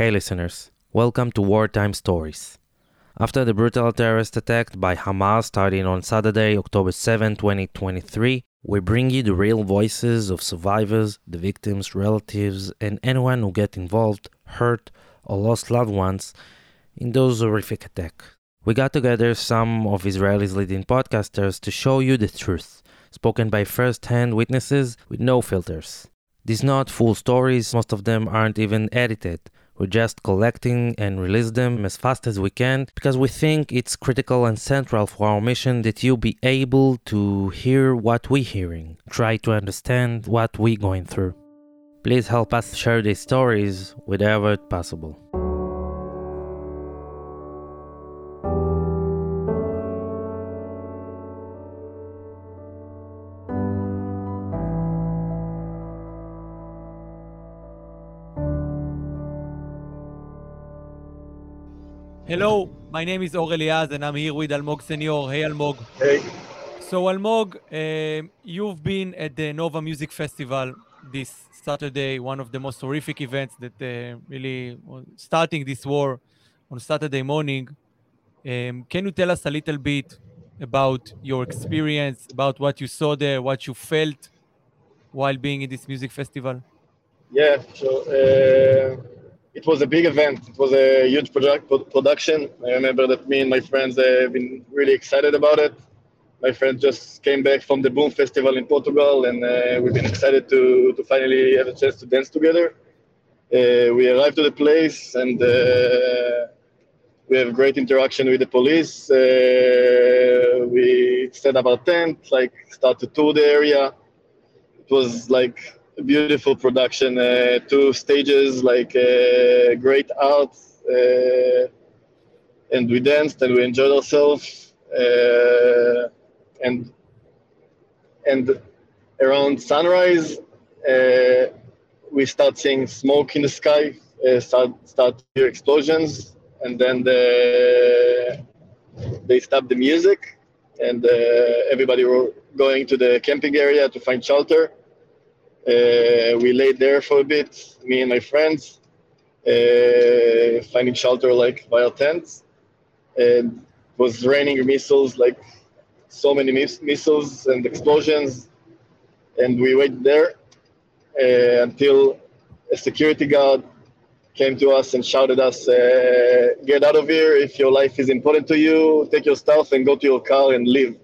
Hey listeners, welcome to Wartime Stories. After the brutal terrorist attack by Hamas starting on Saturday, October 7, 2023, we bring you the real voices of survivors, the victims, relatives, and anyone who get involved, hurt, or lost loved ones in those horrific attacks. We got together some of Israel's leading podcasters to show you the truth, spoken by first-hand witnesses with no filters. These not full stories, most of them aren't even edited. We're just collecting and release them as fast as we can because we think it's critical and central for our mission that you be able to hear what we're hearing, try to understand what we're going through. Please help us share these stories wherever possible. My name is Or Eliaz and I'm here with Almog Senior. Hey, Almog. Hey. So, Almog, uh, you've been at the Nova Music Festival this Saturday, one of the most horrific events that uh, really starting this war on Saturday morning. Um, can you tell us a little bit about your experience, about what you saw there, what you felt while being in this music festival? Yeah, so uh, it was a big event. It was a huge project, production. I remember that me and my friends have been really excited about it. My friend just came back from the Boom Festival in Portugal, and uh, we've been excited to, to finally have a chance to dance together. Uh, we arrived to the place, and uh, we have great interaction with the police. Uh, we set up our tent, like start to tour the area. It was like beautiful production, uh, two stages, like uh, great art, uh, and we danced and we enjoyed ourselves. Uh, and and around sunrise, uh, we start seeing smoke in the sky, uh, start start hear explosions, and then the, they stop the music, and everybody were going to the camping area to find shelter uh, we laid there for a bit, me and my friends, uh, finding shelter like via tents. And it was raining missiles, like so many miss- missiles and explosions. And we waited there uh, until a security guard came to us and shouted us, uh, "Get out of here! If your life is important to you, take your stuff and go to your car and leave."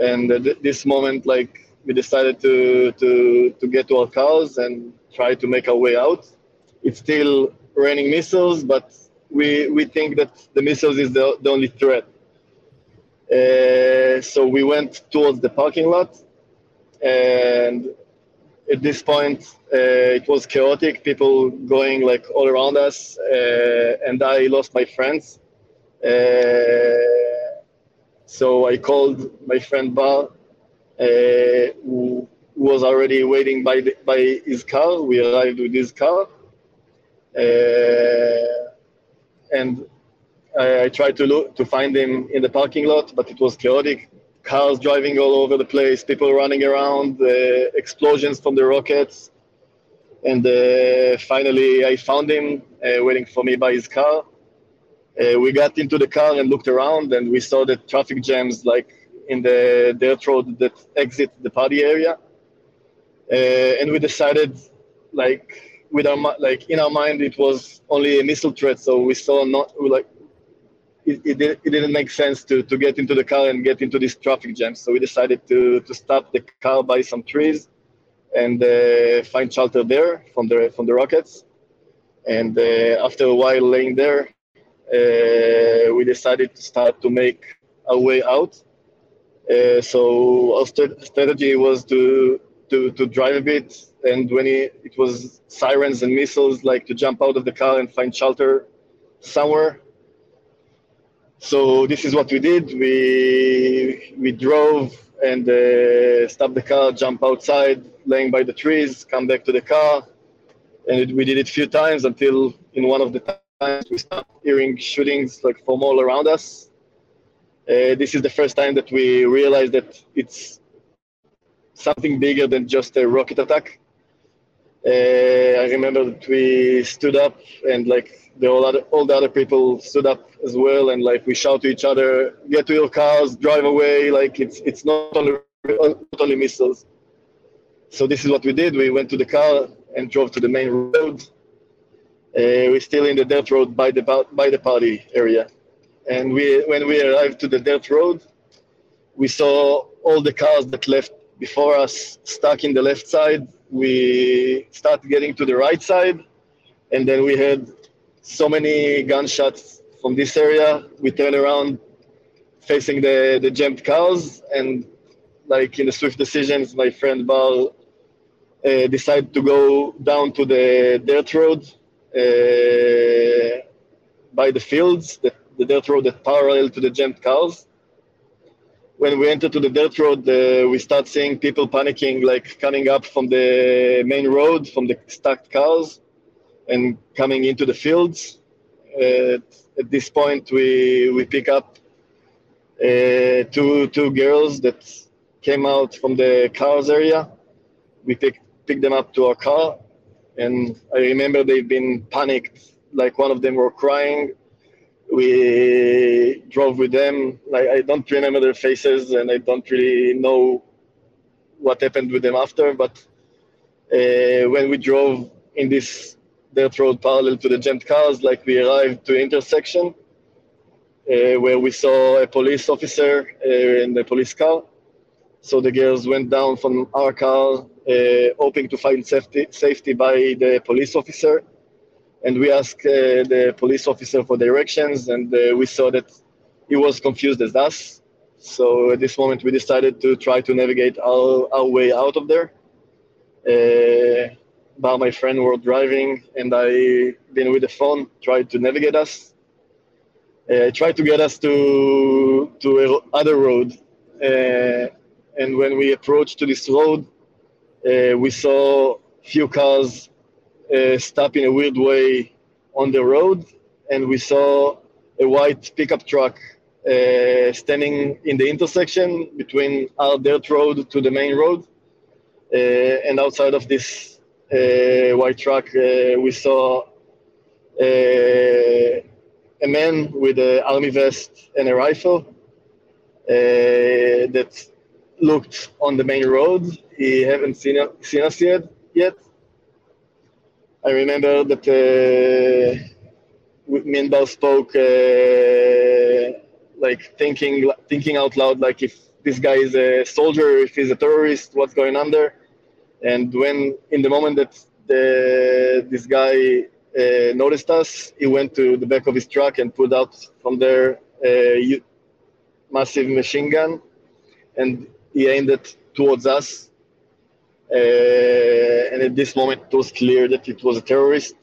And th- this moment, like we decided to, to, to get to our cars and try to make our way out. It's still raining missiles, but we, we think that the missiles is the, the only threat. Uh, so we went towards the parking lot, and at this point, uh, it was chaotic. People going like all around us, uh, and I lost my friends. Uh, so I called my friend Bar who was already waiting by, the, by his car. We arrived with his car. Uh, and I, I, tried to look to find him in the parking lot, but it was chaotic. Cars driving all over the place, people running around, uh, explosions from the rockets. And uh, finally, I found him uh, waiting for me by his car. Uh, we got into the car and looked around, and we saw the traffic jams like in the dirt road that exits the party area, uh, and we decided, like with our like in our mind, it was only a missile threat, so we saw not like it, it, it, didn't make sense to, to get into the car and get into this traffic jam. So we decided to, to stop the car by some trees and uh, find shelter there from the from the rockets. And uh, after a while laying there, uh, we decided to start to make our way out. Uh, so our st- strategy was to, to, to drive a bit, and when it, it was sirens and missiles, like to jump out of the car and find shelter somewhere. So this is what we did. We we drove and uh, stopped the car, jump outside, laying by the trees, come back to the car, and it, we did it a few times until in one of the times we started hearing shootings like from all around us uh, this is the first time that we realized that it's something bigger than just a rocket attack. Uh, I remember that we stood up and like the all, other, all the other people stood up as well, and like we shout to each other, "Get to your cars, drive away!" Like it's it's not only not only missiles. So this is what we did. We went to the car and drove to the main road. Uh, we're still in the dirt road by the by the party area, and we when we arrived to the dirt road, we saw all the cars that left before us stuck in the left side we start getting to the right side, and then we had so many gunshots from this area. We turn around facing the, the jammed cars, and like in the swift decisions, my friend Bar uh, decided to go down to the dirt road uh, by the fields, the, the dirt road that parallel to the jammed cars when we enter to the dirt road, uh, we start seeing people panicking, like coming up from the main road, from the stacked cars, and coming into the fields. Uh, at this point, we we pick up uh, two two girls that came out from the cars area. We pick pick them up to our car, and I remember they've been panicked. Like one of them were crying, we drove with them. Like I don't remember their faces, and I don't really know what happened with them after. But uh, when we drove in this dirt road parallel to the jammed cars, like we arrived to intersection uh, where we saw a police officer uh, in the police car. So the girls went down from our car, uh, hoping to find safety, safety by the police officer and we asked uh, the police officer for directions, and uh, we saw that he was confused as us. So at this moment, we decided to try to navigate our, our way out of there. Uh, Bar, my friend, were driving, and I, been with the phone, tried to navigate us. Uh, tried to get us to to other road, uh, and when we approached to this road, uh, we saw few cars uh, stop in a weird way on the road, and we saw a white pickup truck uh, standing in the intersection between our dirt road to the main road. Uh, and outside of this uh, white truck, uh, we saw uh, a man with an army vest and a rifle that looked on the main road. He haven't seen, seen us yet, yet I remember that uh, me and Bar spoke uh, like thinking thinking out loud, like if this guy is a soldier, if he's a terrorist, what's going on there? And when in the moment that the, this guy uh, noticed us, he went to the back of his truck and pulled out from there a massive machine gun, and he aimed it towards us and at this moment, it was clear that it was a terrorist.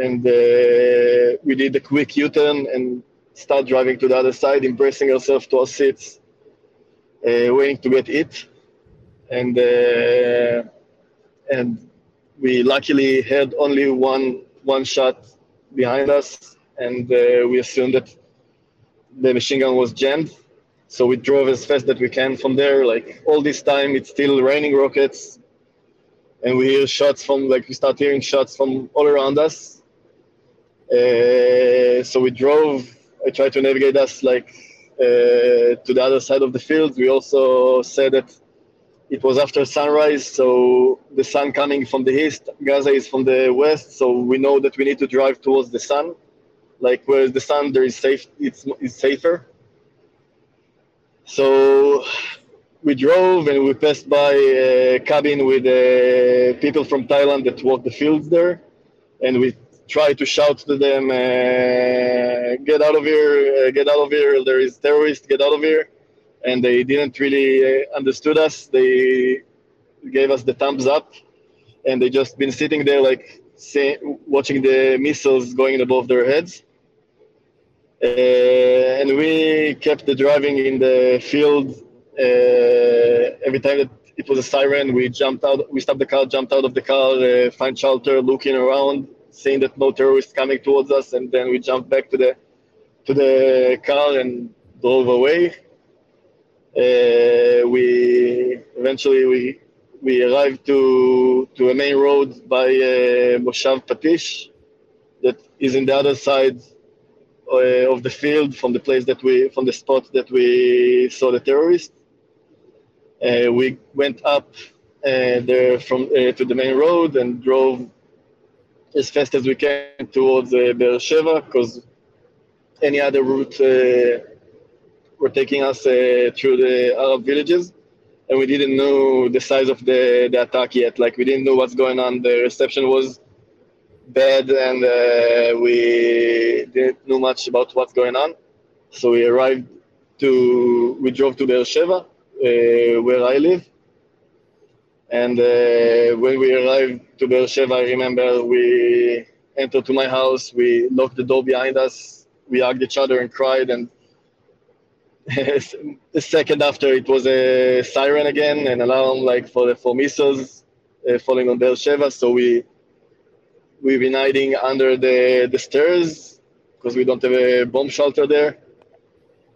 And uh, we did a quick U-turn and start driving to the other side, embracing ourselves to our seats, uh, waiting to get it. And and we luckily had only one one shot behind us, and uh, we assumed that the machine gun was jammed. So we drove as fast that we can from there. Like all this time, it's still raining rockets, and we hear shots from like we start hearing shots from all around us. Uh, so we drove. I tried to navigate us like uh, to the other side of the field. We also said that it was after sunrise, so the sun coming from the east, Gaza is from the west, so we know that we need to drive towards the sun. Like where the sun, there is safe. It's, it's safer. So we drove and we passed by a cabin with uh, people from Thailand that walk the fields there, and we tried to shout to them, uh, "Get out of here! Uh, get out of here! There is terrorists! Get out of here!" And they didn't really uh, understood us. They gave us the thumbs up, and they just been sitting there like say, watching the missiles going above their heads. Uh, and we kept the driving in the field. Uh, every time that it was a siren, we jumped out. We stopped the car, jumped out of the car, uh, find shelter, looking around, seeing that no terrorists coming towards us, and then we jumped back to the to the car and drove away. Uh, we eventually we we arrived to to a main road by uh, Moshav Patish, that is in the other side uh, of the field from the place that we from the spot that we saw the terrorist. Uh, we went up uh, there from uh, to the main road and drove as fast as we can towards uh, Be'er Sheva because any other route uh, were taking us uh, through the Arab villages, and we didn't know the size of the, the attack yet. Like we didn't know what's going on. The reception was bad, and uh, we didn't know much about what's going on. So we arrived to we drove to Be'er Sheva, uh, where I live. And uh, when we arrived to Be'er Sheva, I remember we entered to my house. We locked the door behind us. We hugged each other and cried. And a second after, it was a siren again, an alarm like for the for missiles uh, falling on Be'er Sheva. So we we've been hiding under the the stairs because we don't have a bomb shelter there.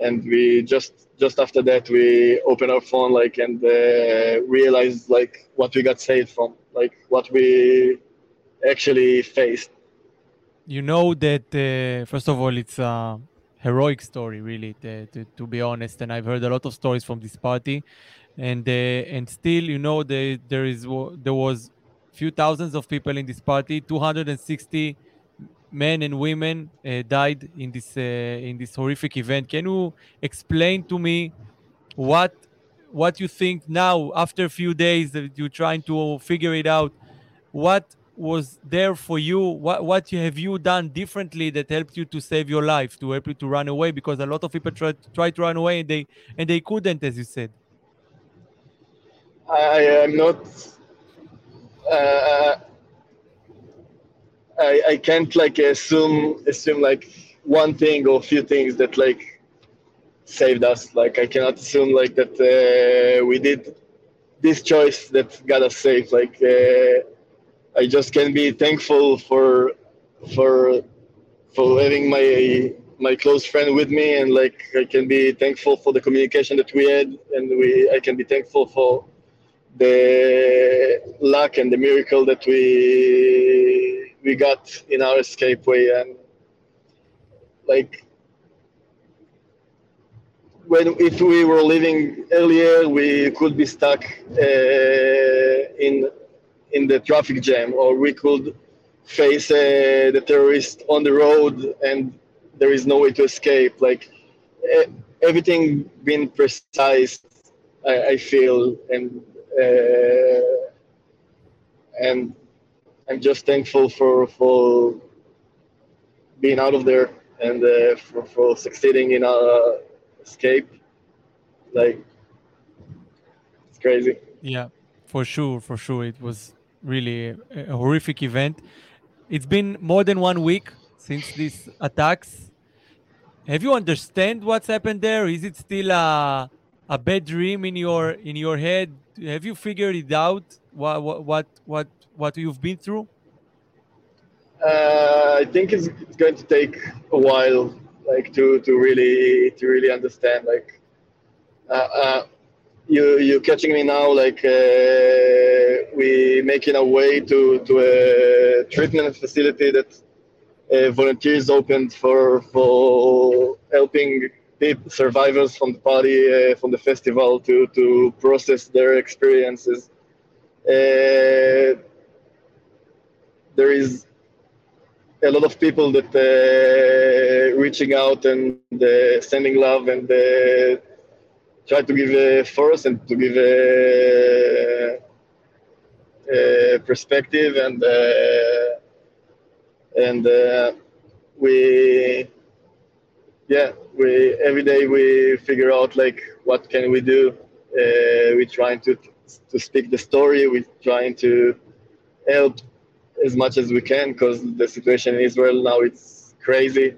And we just just after that we open our phone like and uh, realized like what we got saved from, like what we actually faced. You know that uh, first of all, it's a heroic story, really, to, to, to, be honest. And I've heard a lot of stories from this party, and uh, and still, you know, there there is there was few thousands of people in this party, 260 men and women uh, died in this uh, in this horrific event. Can you explain to me what what you think now after a few days that you're trying to figure it out? What was there for you? What what have you done differently that helped you to save your life, to help you to run away? Because a lot of people try try to run away and they and they couldn't, as you said. I am not. Uh, I, I can't like assume assume like one thing or few things that like saved us. Like I cannot assume like that uh, we did this choice that got us safe. Like uh, I just can be thankful for for for having my my close friend with me, and like I can be thankful for the communication that we had, and we I can be thankful for the luck and the miracle that we we got in our escape way. And like when if we were living earlier we could be stuck uh, in in the traffic jam or we could face uh, the terrorist on the road and there is no way to escape. Like everything being precise I, I feel and uh, and I'm just thankful for for being out of there and uh, for, for succeeding in our escape. Like it's crazy. Yeah, for sure, for sure. It was really a, a horrific event. It's been more than one week since these attacks. Have you understand what's happened there? Is it still a a bad dream in your in your head? Have you figured it out? What what what what you've been through? Uh, I think it's, it's going to take a while, like to to really to really understand. Like, uh, uh, you you catching me now? Like, uh, we making a way to to a treatment facility that uh, volunteers opened for for helping people, survivors from the party uh, from the festival to to process their experiences. Uh, there is a lot of people that uh, reaching out and uh, sending love and uh, try to give a force and to give a, a perspective and uh, and we yeah we every day we figure out like what can we do uh, we're trying to to speak the story we're trying to help as much as we can because the situation in Israel now it's crazy.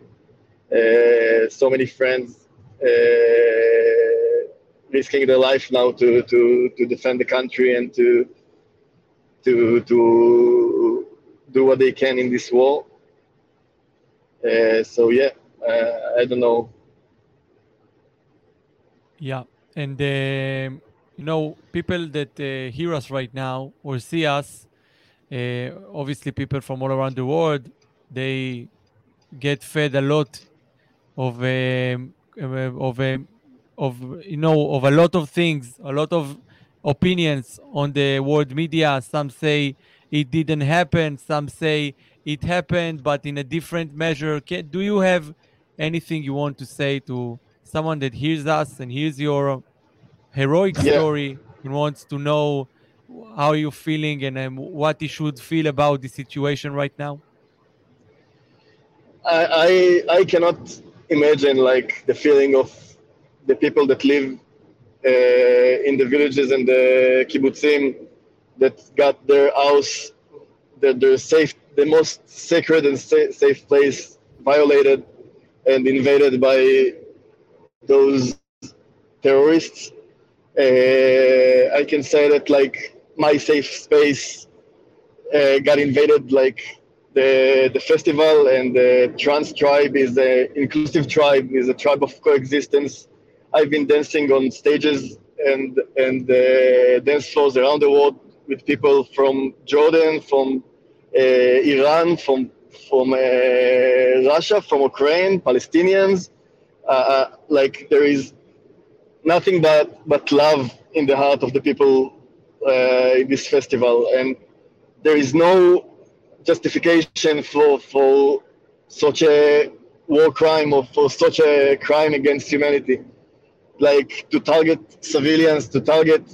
Uh, so many friends uh, risking their life now to, to, to defend the country and to to to do what they can in this war. Uh, so yeah, I don't know. Yeah, and um, you know, people that uh, hear us right now or see us, uh, obviously people from all around the world, they get fed a lot of um, of um, of you know of a lot of things, a lot of opinions on the world media. Some say it didn't happen. Some say it happened, but in a different measure. Can, do you have anything you want to say to someone that hears us and hears your heroic Yeah. story and wants to know how you're feeling and um, what he should feel about the situation right now? I, I I cannot imagine like the feeling of the people that live uh, in the villages and the kibbutzim that got their house, that their safe, the most sacred and sa- safe place violated and invaded by those terrorists. Uh, I can say that like my safe space uh, got invaded like the the festival and the trance tribe is an inclusive tribe is a tribe of coexistence i've been dancing on stages and and uh, dance floors around the world with people from jordan from uh, iran from from uh, russia from ukraine palestinians uh, uh, like there is nothing but but love in the heart of the people in this festival. And there is no justification for for such a war crime or for such a crime against humanity. Like to target civilians to target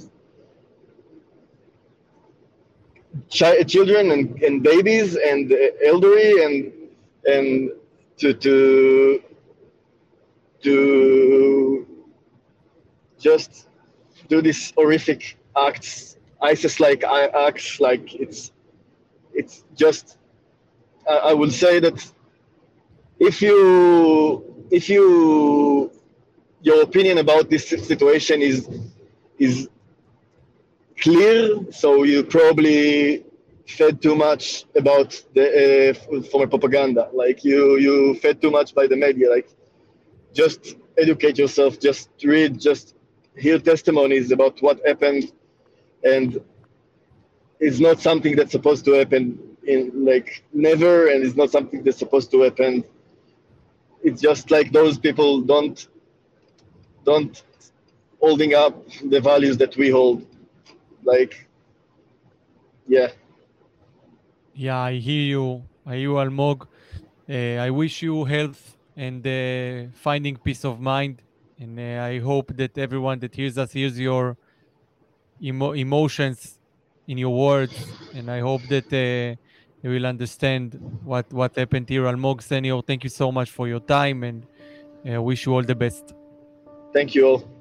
chi- children and, and babies and uh, elderly and and to to to just do these horrific acts isis like acts like it's it's just I, I will say that if you if you your opinion about this situation is is clear so you probably fed too much about the uh, a propaganda. Like you you fed too much by the media. Like just educate yourself just read just hear testimonies about what happened. And it's not something that's supposed to happen in like never and it's not something that's supposed to happen. It's just like those people don't don't holding up the values that we hold like yeah Yeah, I hear you. I hear you, Almog. Uh, I wish you health and uh, finding peace of mind. And uh, I hope that everyone that hears us hears your emo- emotions in your words. And I hope that uh, they will understand what, what happened here. Almog Senior, thank you so much for your time and uh, wish you all the best. thank you all